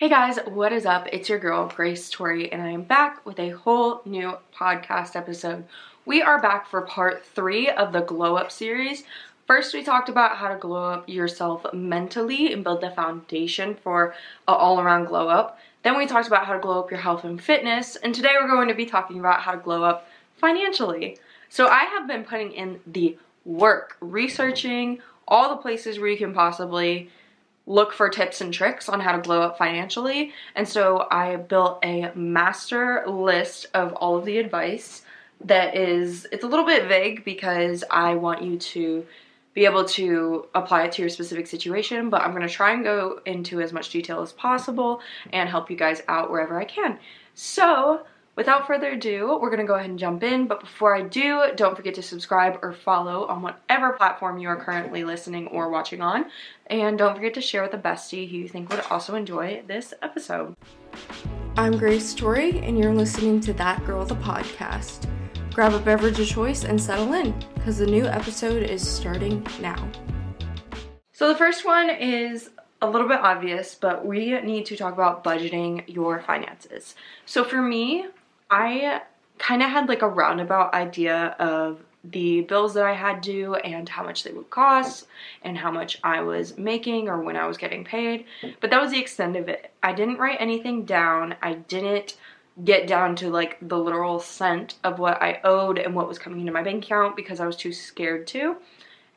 Hey guys, what is up? It's your girl, Grace Torie, and I am back with a whole new podcast episode. We are back for part three of the Glow Up series. First, we talked about how to glow up yourself mentally and build the foundation for an all around glow up. Then, we talked about how to glow up your health and fitness, and today we're going to be talking about how to glow up financially. So, I have been putting in the work, researching all the places where you can possibly look for tips and tricks on how to glow up financially. And so I built a master list of all of the advice that is, it's a little bit vague because I want you to be able to apply it to your specific situation, but I'm going to try and go into as much detail as possible and help you guys out wherever I can. So, Without further ado, we're gonna go ahead and jump in, but before I do, don't forget to subscribe or follow on whatever platform you are currently listening or watching on, and don't forget to share with a bestie who you think would also enjoy this episode. I'm Grace Torie, and you're listening to That Girl the Podcast. Grab a beverage of choice and settle in, because the new episode is starting now. So the first one is a little bit obvious, but we need to talk about budgeting your finances. So for me, I kind of had like a roundabout idea of the bills that I had due and how much they would cost and how much I was making or when I was getting paid. But that was the extent of it. I didn't write anything down. I didn't get down to like the literal cent of what I owed and what was coming into my bank account because I was too scared to.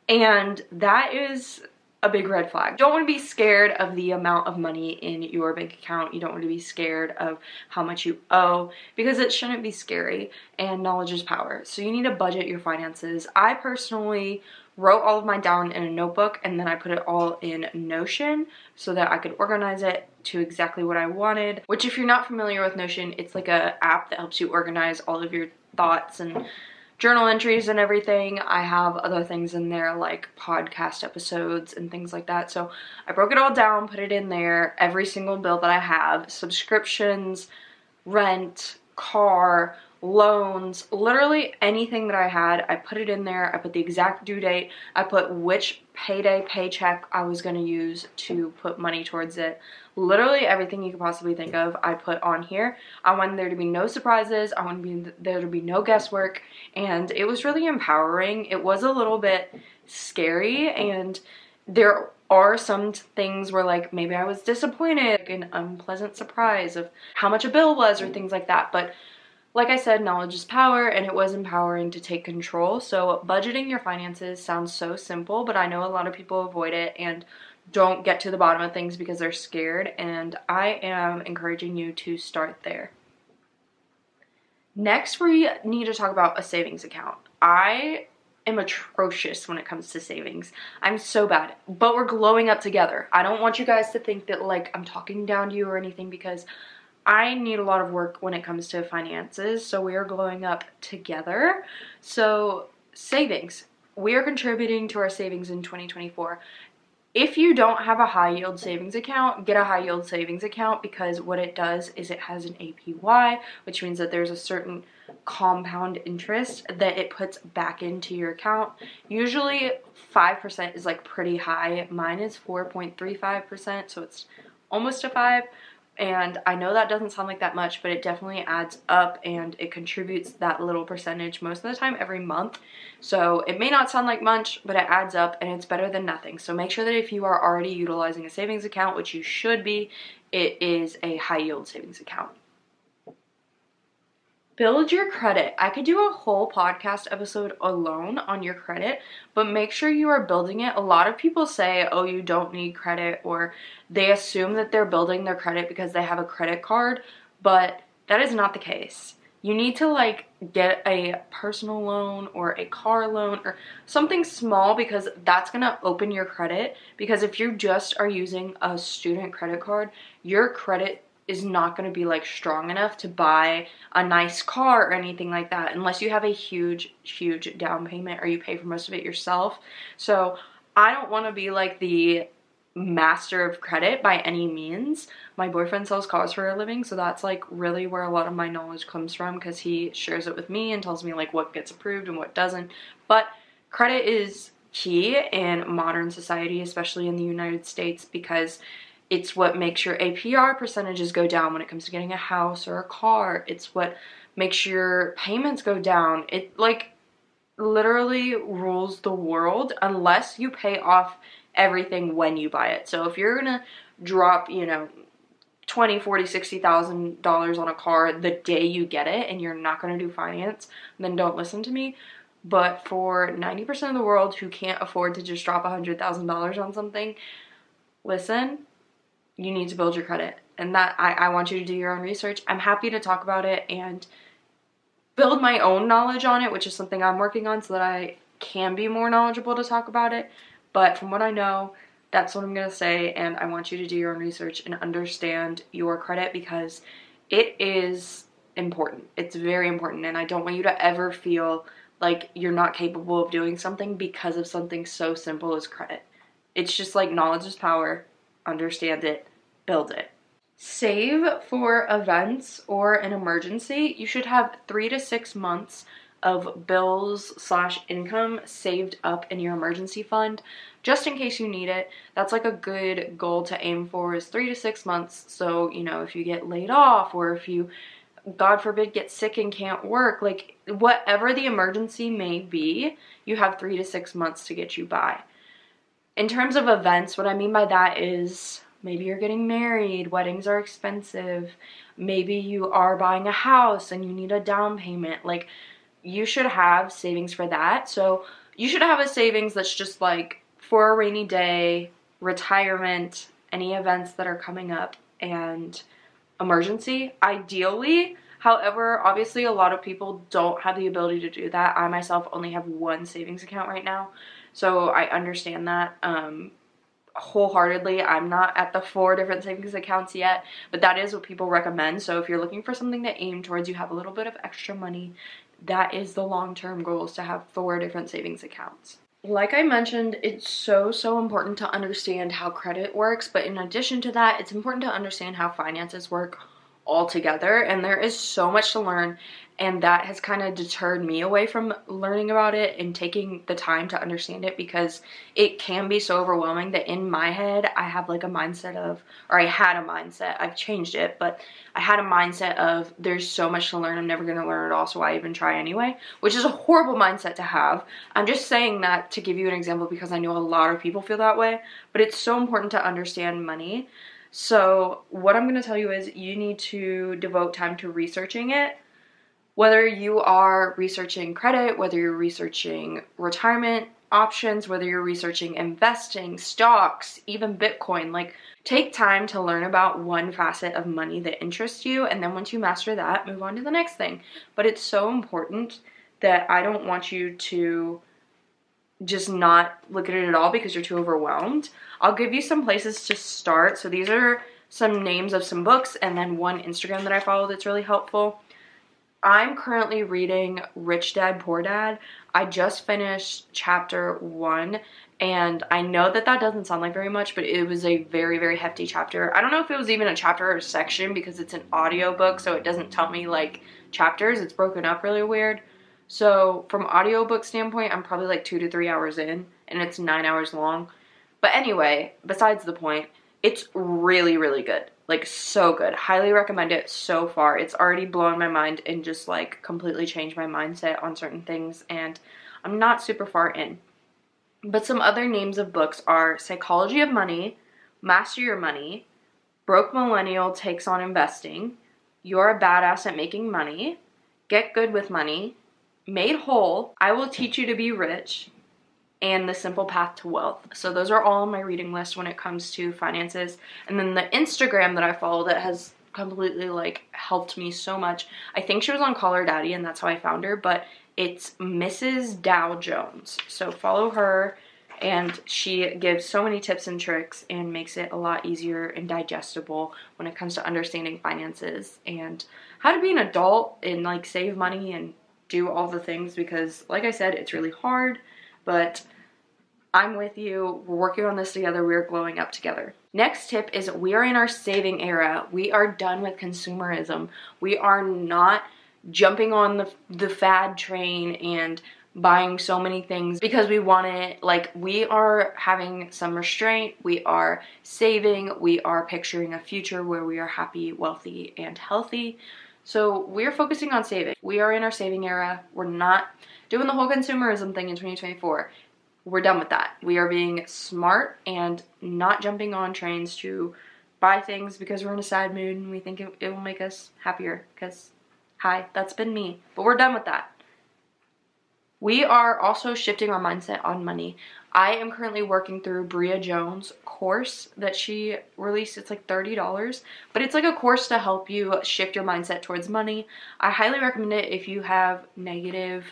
And that is a big red flag. Don't want to be scared of the amount of money in your bank account. You don't want to be scared of how much you owe because it shouldn't be scary and knowledge is power. So you need to budget your finances. I personally wrote all of mine down in a notebook and then I put it all in Notion so that I could organize it to exactly what I wanted. Which if you're not familiar with Notion, it's like a app that helps you organize all of your thoughts and journal entries and everything. I have other things in there like podcast episodes and things like that. So I broke it all down, put it in there, every single bill that I have, subscriptions, rent, car, loans, literally anything that I had, I put it in there. I put the exact due date. I put which payday paycheck I was going to use to put money towards it. Literally everything you could possibly think of, I put on here. I wanted there to be no surprises. I wanted there to be no guesswork. And it was really empowering. It was a little bit scary and there are some things where like maybe I was disappointed, like an unpleasant surprise of how much a bill was or things like that. But like I said, knowledge is power, and it was empowering to take control. So, budgeting your finances sounds so simple, but I know a lot of people avoid it and don't get to the bottom of things because they're scared, and I am encouraging you to start there. Next, we need to talk about a savings account. I am atrocious when it comes to savings. I'm so bad, but we're glowing up together. I don't want you guys to think that like I'm talking down to you or anything because I need a lot of work when it comes to finances, so we are glowing up together. So, savings. We are contributing to our savings in 2024. If you don't have a high yield savings account, get a high yield savings account because what it does is it has an APY, which means that there's a certain compound interest that it puts back into your account. Usually 5% is like pretty high. Mine is 4.35%, so it's almost a 5 and I know that doesn't sound like that much, but it definitely adds up and it contributes that little percentage most of the time every month. So it may not sound like much, but it adds up and it's better than nothing. So make sure that if you are already utilizing a savings account, which you should be, it is a high yield savings account. Build your credit. I could do a whole podcast episode alone on your credit, but make sure you are building it. A lot of people say, oh, you don't need credit, or they assume that they're building their credit because they have a credit card, but that is not the case. You need to like get a personal loan or a car loan or something small because that's gonna open your credit. Because if you just are using a student credit card, your credit is not going to be like strong enough to buy a nice car or anything like that unless you have a huge huge down payment or you pay for most of it yourself. So i don't want to be like the master of credit by any means. My boyfriend sells cars for a living so that's like really where a lot of my knowledge comes from because he shares it with me and tells me like what gets approved and what doesn't. But credit is key in modern society especially in the united states because It's what makes your APR percentages go down when it comes to getting a house or a car. It's what makes your payments go down. It like literally rules the world unless you pay off everything when you buy it. So if you're going to drop, you know, 20, 40, 60,000 dollars on a car the day you get it and you're not going to do finance, then don't listen to me. But for 90% of the world who can't afford to just drop $100,000 on something, listen, you need to build your credit. And that I, I want you to do your own research. I'm happy to talk about it and build my own knowledge on it, which is something I'm working on so that I can be more knowledgeable to talk about it. But from what I know, that's what I'm going to say. And I want you to do your own research and understand your credit because it is important. It's very important. And I don't want you to ever feel like you're not capable of doing something because of something so simple as credit. It's just like knowledge is power. Understand it, build it. Save for events or an emergency. You should have three to six months of bills slash income saved up in your emergency fund just in case you need it. That's like a good goal to aim for is three to six months. So, you know, if you get laid off or if you, God forbid, get sick and can't work, like whatever the emergency may be, you have three to six months to get you by. In terms of events, what I mean by that is maybe you're getting married, weddings are expensive, maybe you are buying a house and you need a down payment. Like, you should have savings for that. So, you should have a savings that's just like for a rainy day, retirement, any events that are coming up, and emergency. Ideally, however, obviously, a lot of people don't have the ability to do that. I myself only have one savings account right now, so I understand that. Um, wholeheartedly. I'm not at the four different savings accounts yet, but that is what people recommend. So if you're looking for something to aim towards, you have a little bit of extra money. That is the long term goal is to have four different savings accounts like I mentioned, it's so, so important to understand how credit works. But in addition to that, it's important to understand how finances work altogether. And there is so much to learn and that has kind of deterred me away from learning about it and taking the time to understand it because it can be so overwhelming that in my head I have like a mindset of or I had a mindset I've changed it but I had a mindset of there's so much to learn I'm never going to learn it all so why even try anyway which is a horrible mindset to have I'm just saying that to give you an example because I know a lot of people feel that way but it's so important to understand money so what I'm going to tell you is you need to devote time to researching it whether you are researching credit, whether you're researching retirement options, whether you're researching investing, stocks, even Bitcoin, like take time to learn about one facet of money that interests you. And then once you master that, move on to the next thing. But it's so important that I don't want you to just not look at it at all because you're too overwhelmed. I'll give you some places to start. So these are some names of some books and then one Instagram that I follow that's really helpful. I'm currently reading Rich Dad Poor Dad. I just finished chapter one, and I know that that doesn't sound like very much, but it was a very, very hefty chapter. I don't know if it was even a chapter or section because it's an audio book, so it doesn't tell me like chapters. It's broken up really weird. So, from audiobook standpoint, I'm probably like two to three hours in, and it's nine hours long. But anyway, besides the point, it's really, really good. Like, so good. Highly recommend it so far. It's already blown my mind and just like completely changed my mindset on certain things. And I'm not super far in. But some other names of books are Psychology of Money, Master Your Money, Broke Millennial Takes on Investing, You're a Badass at Making Money, Get Good with Money, Made Whole, I Will Teach You to Be Rich, and The Simple Path to Wealth. So those are all on my reading list when it comes to finances. And then the Instagram that I follow that has completely like helped me so much. I think she was on Call Her Daddy and that's how I found her, but it's Mrs. Dow Jones. So follow her and she gives so many tips and tricks and makes it a lot easier and digestible when it comes to understanding finances and how to be an adult and like save money and do all the things because like I said it's really hard but I'm with you. We're working on this together. We're glowing up together. Next tip is we are in our saving era. We are done with consumerism. We are not jumping on the, the fad train and buying so many things because we want it. Like, we are having some restraint, we are saving, we are picturing a future where we are happy, wealthy, and healthy. So, we're focusing on saving. We are in our saving era. We're not doing the whole consumerism thing in 2024. We're done with that. We are being smart and not jumping on trains to buy things because we're in a sad mood and we think it, it will make us happier. Because, hi, that's been me. But we're done with that. We are also shifting our mindset on money. I am currently working through Bria Jones' course that she released. It's like $30, but it's like a course to help you shift your mindset towards money. I highly recommend it if you have negative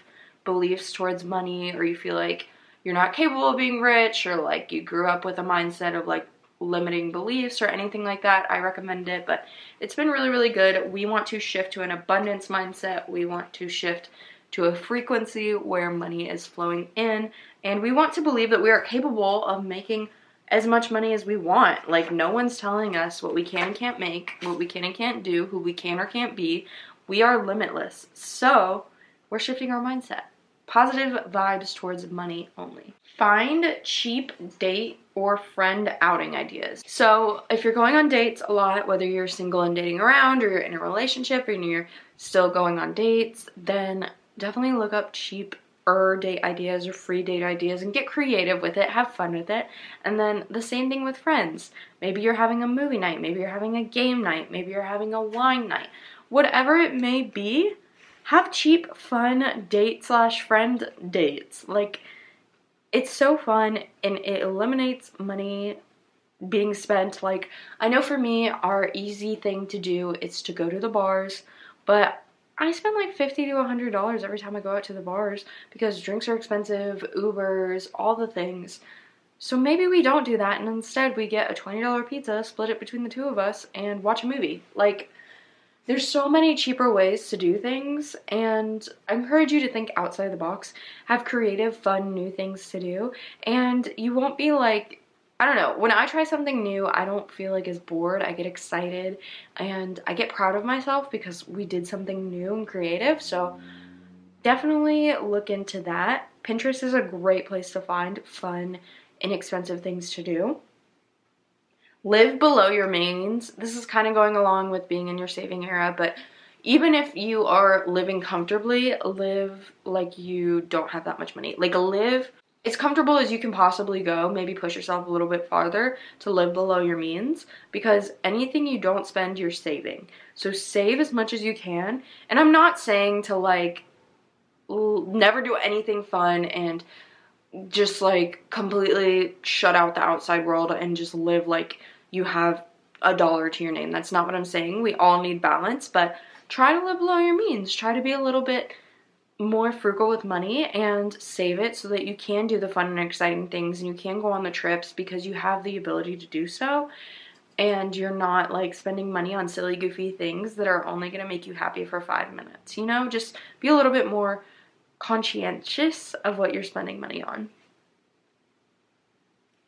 beliefs towards money or you feel like you're not capable of being rich or like you grew up with a mindset of like limiting beliefs or anything like that, I recommend it. But it's been really, really good. We want to shift to an abundance mindset. We want to shift to a frequency where money is flowing in. And we want to believe that we are capable of making as much money as we want. Like, no one's telling us what we can and can't make, what we can and can't do, who we can or can't be. We are limitless. So, we're shifting our mindset. Positive vibes towards money only. Find cheap date or friend outing ideas. So, if you're going on dates a lot, whether you're single and dating around or you're in a relationship and you're still going on dates, then definitely look up cheap er date ideas or free date ideas and get creative with it, have fun with it. And then the same thing with friends. Maybe you're having a movie night, maybe you're having a game night, maybe you're having a wine night. Whatever it may be, have cheap, fun date slash friend dates. Like, it's so fun and it eliminates money being spent. Like, I know for me, our easy thing to do is to go to the bars, but I spend like 50 to $100 every time I go out to the bars because drinks are expensive, Ubers, all the things. So maybe we don't do that and instead we get a $20 pizza, split it between the two of us, and watch a movie. Like, there's so many cheaper ways to do things, and I encourage you to think outside the box, have creative, fun, new things to do, and you won't be like I don't know, when I try something new, I don't feel like as bored. I get excited and I get proud of myself because we did something new and creative. So definitely look into that. Pinterest is a great place to find fun, inexpensive things to do. Live below your means. This is kind of going along with being in your saving era, but even if you are living comfortably, live like you don't have that much money. Like live as comfortable as you can possibly go, maybe push yourself a little bit farther to live below your means because anything you don't spend, you're saving. So save as much as you can. And I'm not saying to like never do anything fun and just like completely shut out the outside world and just live like you have a dollar to your name. That's not what I'm saying. We all need balance, but try to live below your means. Try to be a little bit more frugal with money and save it so that you can do the fun and exciting things and you can go on the trips because you have the ability to do so and you're not like spending money on silly goofy things that are only going to make you happy for 5 minutes. You know, just be a little bit more conscientious of what you're spending money on.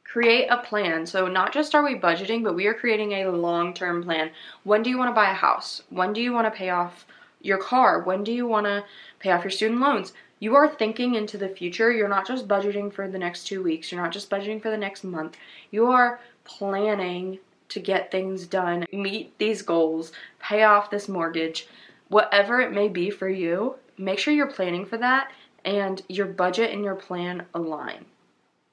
Create a plan. So not just are we budgeting, but we are creating a long-term plan. When do you want to buy a house? When do you want to pay off your car? When do you want to pay off your student loans? You are thinking into the future. You're not just budgeting for the next two weeks. You're not just budgeting for the next month. You are planning to get things done, meet these goals, pay off this mortgage, whatever it may be for you. Make sure you're planning for that and your budget and your plan align.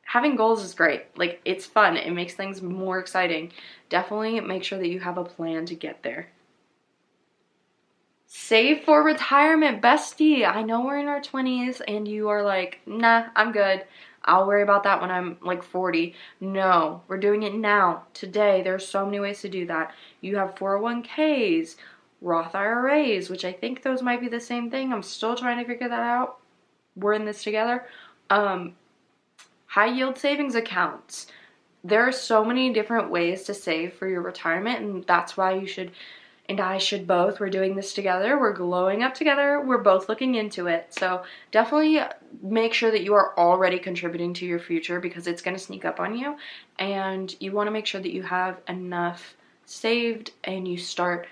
Having goals is great. Like, it's fun. It makes things more exciting. Definitely make sure that you have a plan to get there. Save for retirement, bestie. I know we're in our 20s and you are like, nah, I'm good. I'll worry about that when I'm like 40. No, we're doing it now, today. There's so many ways to do that. You have 401ks, Roth IRAs, which I think those might be the same thing. I'm still trying to figure that out. We're in this together. Um, high yield savings accounts. There are so many different ways to save for your retirement, and that's why you should and I should both. We're doing this together. We're glowing up together. We're both looking into it. So definitely make sure that you are already contributing to your future because it's going to sneak up on you. And you want to make sure that you have enough saved and you start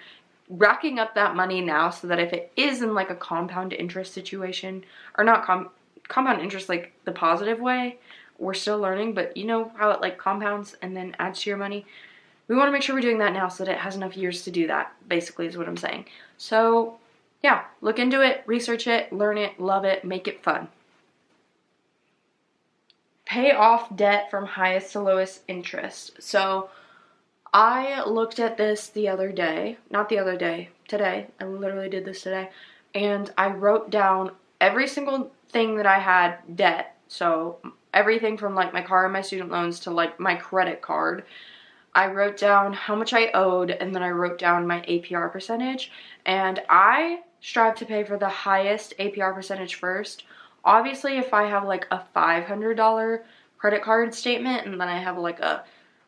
racking up that money now so that if it is in like a compound interest situation or not com compound interest like the positive way. We're still learning, but you know how it like compounds and then adds to your money. We want to make sure we're doing that now so that it has enough years to do that, basically, is what I'm saying. So, yeah, look into it, research it, learn it, love it, make it fun. Pay off debt from highest to lowest interest. So, I looked at this the other day, not the other day, today. I literally did this today. And I wrote down every single thing that I had debt. So, everything from like my car and my student loans to like my credit card I wrote down how much I owed and then I wrote down my APR percentage. And I strive to pay for the highest APR percentage first. Obviously, if I have like a $500 credit card statement and then I have like a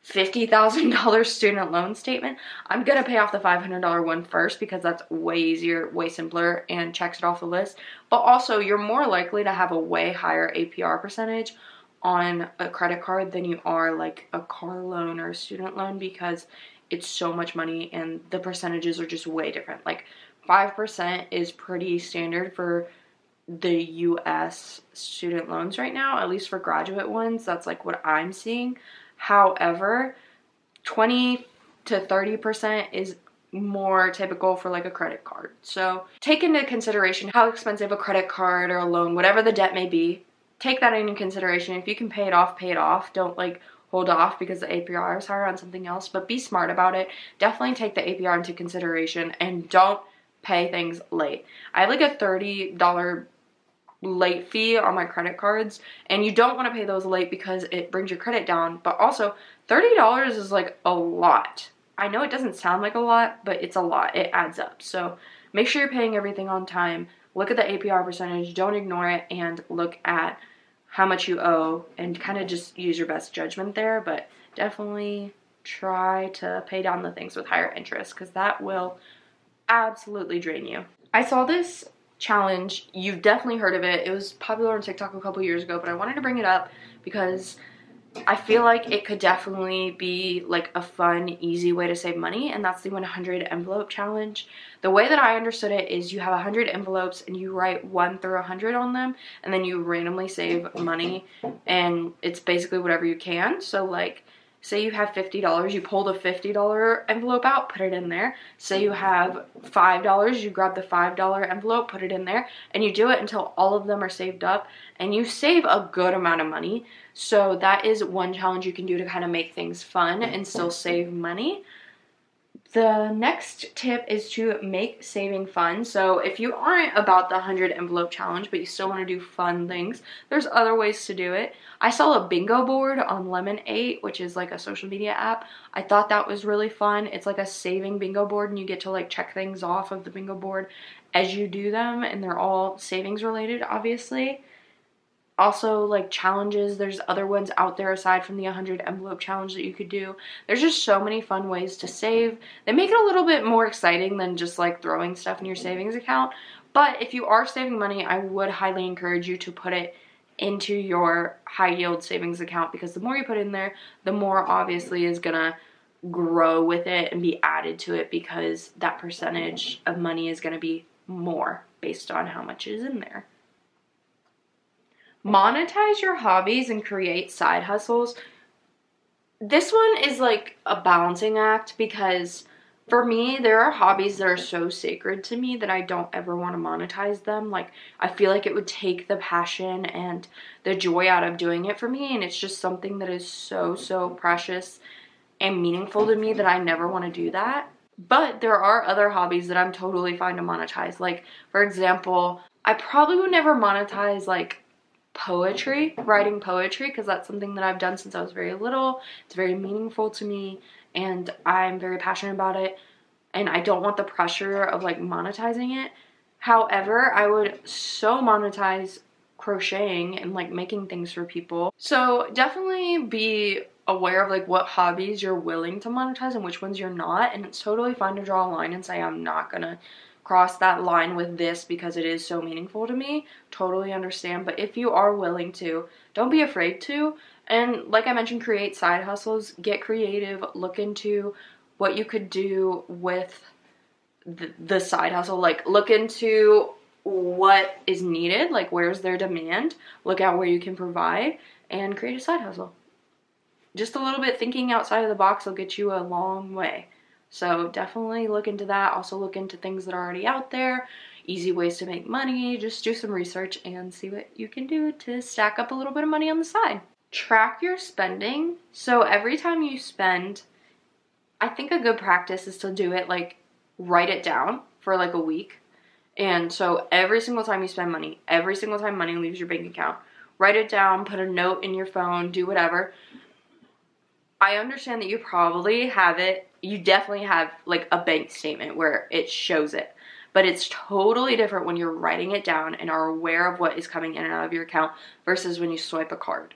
$50,000 student loan statement, I'm to pay off the $500 one first because that's way easier, way simpler, and checks it off the list. But also, you're more likely to have a way higher APR percentage on a credit card than you are like a car loan or a student loan because it's so much money and the percentages are just way different. Like 5% is pretty standard for the US student loans right now, at least for graduate ones. That's like what I'm seeing. However, 20 to 30% is more typical for like a credit card. So take into consideration how expensive a credit card or a loan, whatever the debt may be, take that into consideration. If you can pay it off, pay it off. Don't like hold off because the APR is higher on something else, but be smart about it. Definitely take the APR into consideration and don't pay things late. I have like a $30 late fee on my credit cards and you don't want to pay those late because it brings your credit down, but also $30 is like a lot. I know it doesn't sound like a lot, but it's a lot. It adds up. So make sure you're paying everything on time. Look at the APR percentage, don't ignore it, and look at how much you owe and kind of just use your best judgment there, but definitely try to pay down the things with higher interest because that will absolutely drain you. I saw this challenge. You've definitely heard of it. It was popular on TikTok a couple years ago, but I wanted to bring it up because I feel like it could definitely be like a fun, easy way to save money, and that's the 100 envelope challenge. The way that I understood it is you have 100 envelopes and you write 1 through 100 on them, and then you randomly save money, and it's basically whatever you can. So, like, say you have $50, you pull the $50 envelope out, put it in there. Say you have $5, you grab the $5 envelope, put it in there, and you do it until all of them are saved up, and you save a good amount of money. So that is one challenge you can do to kind of make things fun and still save money. The next tip is to make saving fun. So if you aren't about the 100 envelope challenge, but you still want to do fun things, there's other ways to do it. I saw a bingo board on Lemon8, which is like a social media app. I thought that was really fun. It's like a saving bingo board and you get to like check things off of the bingo board as you do them and they're all savings related, obviously also like challenges. There's other ones out there aside from the 100 envelope challenge that you could do. There's just so many fun ways to save. They make it a little bit more exciting than just like throwing stuff in your savings account. But if you are saving money i would highly encourage you to put it into your high yield savings account because the more you put in there the more obviously is gonna grow with it and be added to it because that percentage of money is to be more based on how much is in there monetize your hobbies and create side hustles. This one is like a balancing act because for me, there are hobbies that are so sacred to me that I don't ever want to monetize them. Like, I feel like it would take the passion and the joy out of doing it for me, and it's just something that is so, so precious and meaningful to me that I never want to do that. But there are other hobbies that I'm totally fine to monetize. Like, for example, I probably would never monetize like poetry, writing poetry, because that's something that I've done since I was very little. It's very meaningful to me, and I'm very passionate about it. And I don't want the pressure of like monetizing it. However, I would so monetize crocheting and like making things for people. So definitely be aware of like what hobbies you're willing to monetize and which ones you're not. And it's totally fine to draw a line and say, I'm not gonna cross that line with this because it is so meaningful to me. Totally understand. But if you are willing to, don't be afraid to. And like I mentioned, create side hustles, get creative, look into what you could do with the, the side hustle. Like, look into what is needed, like where's their demand, look at where you can provide, and create a side hustle. Just a little bit thinking outside of the box will get you a long way. So definitely look into that. Also look into things that are already out there, easy ways to make money. Just do some research and see what you can do to stack up a little bit of money on the side. Track your spending. So every time you spend, I think a good practice is to do it like write it down for like a week. And so every single time you spend money, every single time money leaves your bank account, write it down, put a note in your phone, do whatever. I understand that you probably have it. You definitely have like a bank statement where it shows it. But it's totally different when you're writing it down and are aware of what is coming in and out of your account versus when you swipe a card.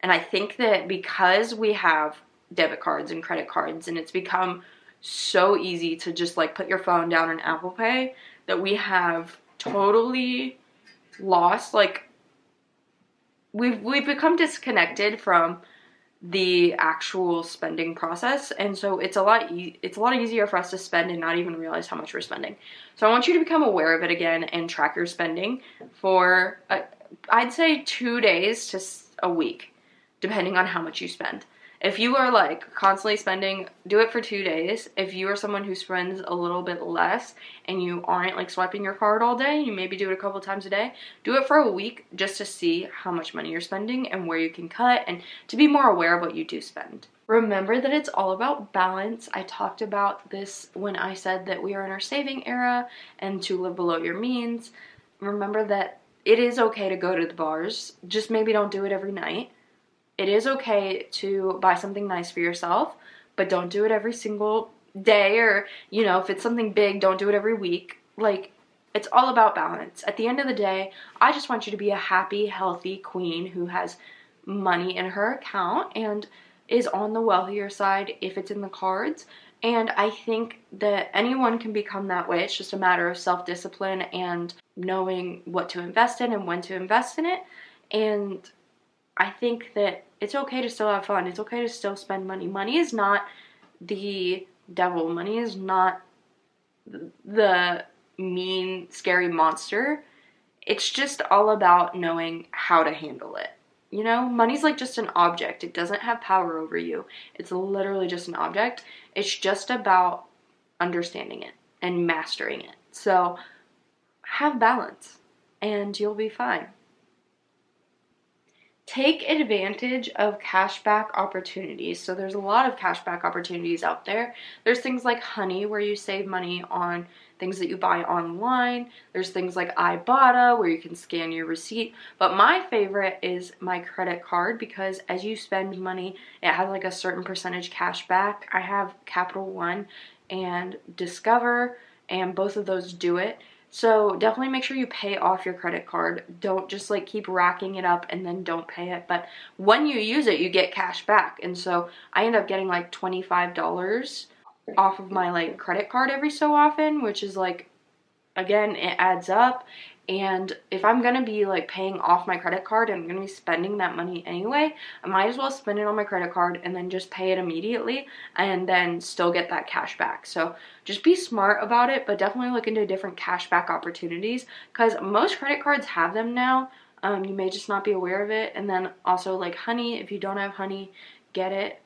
And I think that because we have debit cards and credit cards and it's become so easy to just like put your phone down in Apple Pay that we have totally lost like we've we've become disconnected from the actual spending process. And so it's a lot e- it's a lot easier for us to spend and not even realize how much we're spending. So i want you to become aware of it again and track your spending for uh, i'd say two days to a week depending on how much you spend if you are like constantly spending, do it for two days. If you are someone who spends a little bit less and you aren't like swiping your card all day, you maybe do it a couple times a day, do it for a week just to see how much money you're spending and where you can cut and to be more aware of what you do spend. Remember that it's all about balance. I talked about this when I said that we are in our saving era and to live below your means. Remember that it is okay to go to the bars, just maybe don't do it every night it is okay to buy something nice for yourself, but don't do it every single day or, you know, if it's something big, don't do it every week. Like, it's all about balance. At the end of the day, I just want you to be a happy, healthy queen who has money in her account and is on the wealthier side if it's in the cards. And I think that anyone can become that way. It's just a matter of self discipline and knowing what to invest in and when to invest in it. And I think that it's okay to still have fun. It's okay to still spend money. Money is not the devil. Money is not the mean, scary monster. It's just all about knowing how to handle it. You know, money's like just an object. It doesn't have power over you. It's literally just an object. It's just about understanding it and mastering it. So have balance and you'll be fine take advantage of cashback opportunities. So there's a lot of cashback opportunities out there. There's things like Honey where you save money on things that you buy online. There's things like Ibotta where you can scan your receipt. But my favorite is my credit card because as you spend money, it has like a certain percentage cash back. I have Capital One and Discover and both of those do it. So definitely make sure you pay off your credit card. Don't just like keep racking it up and then don't pay it. But when you use it, you get cash back. And so I end up getting like $25 off of my like credit card every so often, which is like again, it adds up and if I'm gonna be like paying off my credit card and I'm gonna be spending that money anyway, I might as well spend it on my credit card and then just pay it immediately and then still get that cash back. So just be smart about it, but definitely look into different cash back opportunities because most credit cards have them now. Um, you may just not be aware of it. And then also like honey, if you don't have honey, get it.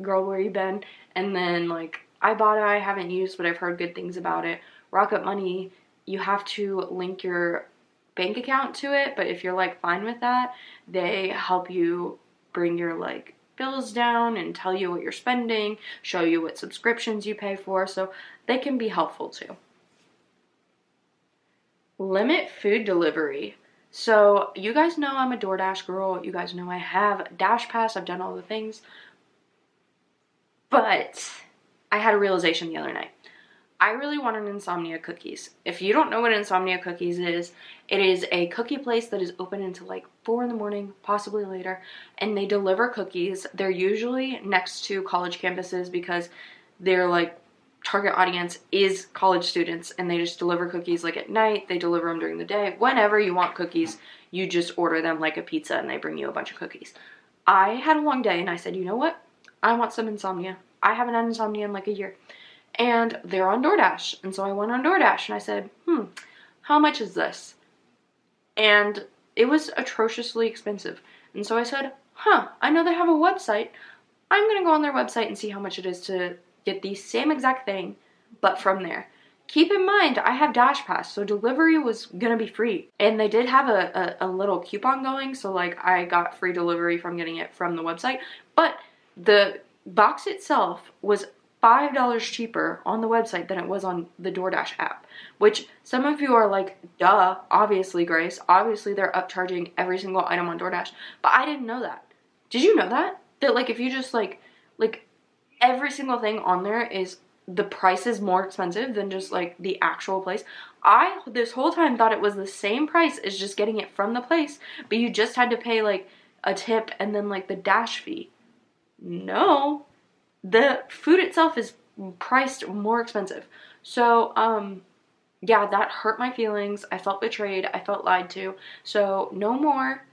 Girl, where you been? And then like i Ibotta, I haven't used, but I've heard good things about it. Rocket Money you have to link your bank account to it, but if you're like fine with that, they help you bring your like bills down and tell you what you're spending, show you what subscriptions you pay for, so they can be helpful too. Limit food delivery. So, you guys know I'm a DoorDash girl. You guys know I have Dash Pass. I've done all the things. But I had a realization the other night. I really wanted Insomnia Cookies. If you don't know what Insomnia Cookies is, it is a cookie place that is open until like 4 in the morning, possibly later, and they deliver cookies. They're usually next to college campuses because they're like target audience is college students and they just deliver cookies like at night, they deliver them during the day. Whenever you want cookies, you just order them like a pizza and they bring you a bunch of cookies. I had a long day and I said, you know what? I want some insomnia. I haven't had insomnia in like a year and they're on DoorDash. And so I went on DoorDash and I said, hmm, how much is this? And it was atrociously expensive. And so I said, huh, I know they have a website. I'm gonna go on their website and see how much it is to get the same exact thing, but from there. Keep in mind, I have Dash Pass, so delivery was gonna be free. And they did have a, a, a little coupon going, so like I got free delivery from getting it from the website. But the box itself was $5 cheaper on the website than it was on the DoorDash app, which some of you are like, duh, obviously, Grace. Obviously, they're upcharging every single item on DoorDash. But I didn't know that. Did you know that? That, like, if you just, like, like, every single thing on there is the price is more expensive than just, like, the actual place. I, this whole time, thought it was the same price as just getting it from the place, but you just had to pay, like, a tip and then, like, the dash fee. No, the food itself is priced more expensive. So, um, yeah, that hurt my feelings. I felt betrayed. I felt lied to. So, no more.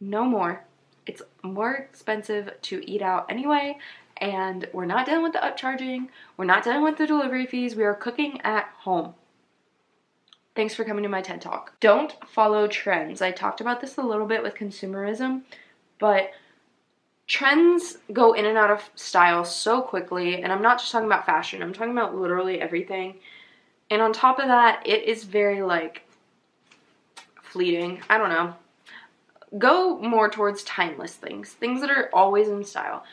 No more. It's more expensive to eat out anyway. And we're not dealing with the upcharging. We're not dealing with the delivery fees. We are cooking at home. Thanks for coming to my TED Talk. Don't follow trends. I talked about this a little bit with consumerism, but trends go in and out of style so quickly, and I'm not just talking about fashion, I'm talking about literally everything. And on top of that, it is very like fleeting. I don't know. Go more towards timeless things, things that are always in style.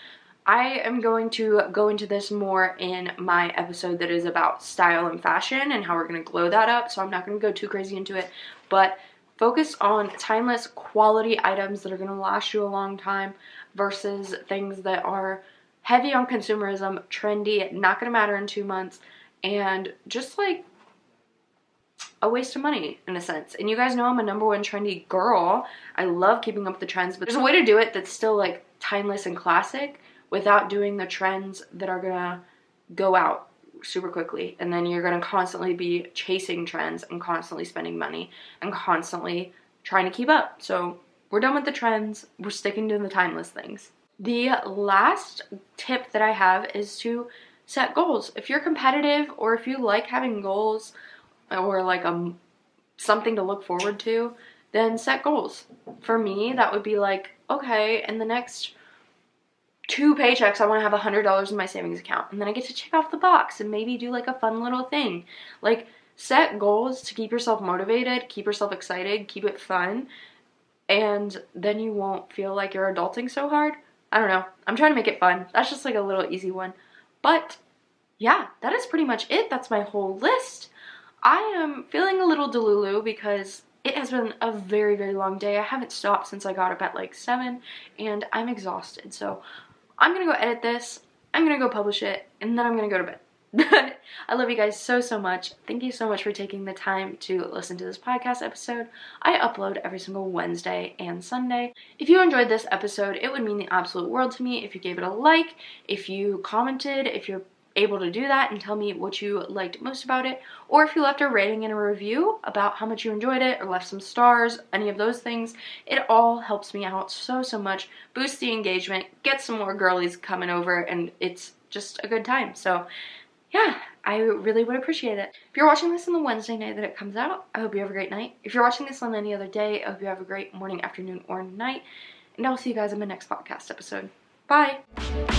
I am going to go into this more in my episode that is about style and fashion and how we're going to glow that up, so I'm not going to go too crazy into it, but focus on timeless quality items that are going to last you a long time versus things that are heavy on consumerism, trendy, not gonna matter in two months, and just like a waste of money in a sense. And you guys know I'm a number one trendy girl. I love keeping up the trends, but there's a way to do it that's still like timeless and classic without doing the trends that are gonna go out super quickly. And then you're gonna constantly be chasing trends and constantly spending money and constantly trying to keep up. So we're done with the trends. We're sticking to the timeless things. The last tip that I have is to set goals. If you're competitive or if you like having goals or like a um, something to look forward to, then set goals. For me, that would be like, okay, in the next two paychecks, I want to have a $100 in my savings account. And then I get to check off the box and maybe do like a fun little thing. Like, set goals to keep yourself motivated, keep yourself excited, keep it fun, and then you won't feel like you're adulting so hard. I don't know. I'm trying to make it fun. That's just like a little easy one. But yeah, that is pretty much it. That's my whole list. I am feeling a little delulu because it has been a very, very long day. I haven't stopped since I got up at like 7 and I'm exhausted. So I'm going to go edit this. I'm going to go publish it and then I'm going to go to bed. I love you guys so, so much. Thank you so much for taking the time to listen to this podcast episode. I upload every single Wednesday and Sunday. If you enjoyed this episode, it would mean the absolute world to me if you gave it a like, if you commented, if you're able to do that and tell me what you liked most about it, or if you left a rating and a review about how much you enjoyed it, or left some stars, any of those things, it all helps me out so, so much. boosts the engagement, gets some more girlies coming over, and it's just a good time. So, yeah, I really would appreciate it. If you're watching this on the Wednesday night that it comes out, I hope you have a great night. If you're watching this on any other day, I hope you have a great morning, afternoon, or night. And I'll see you guys in my next podcast episode. Bye!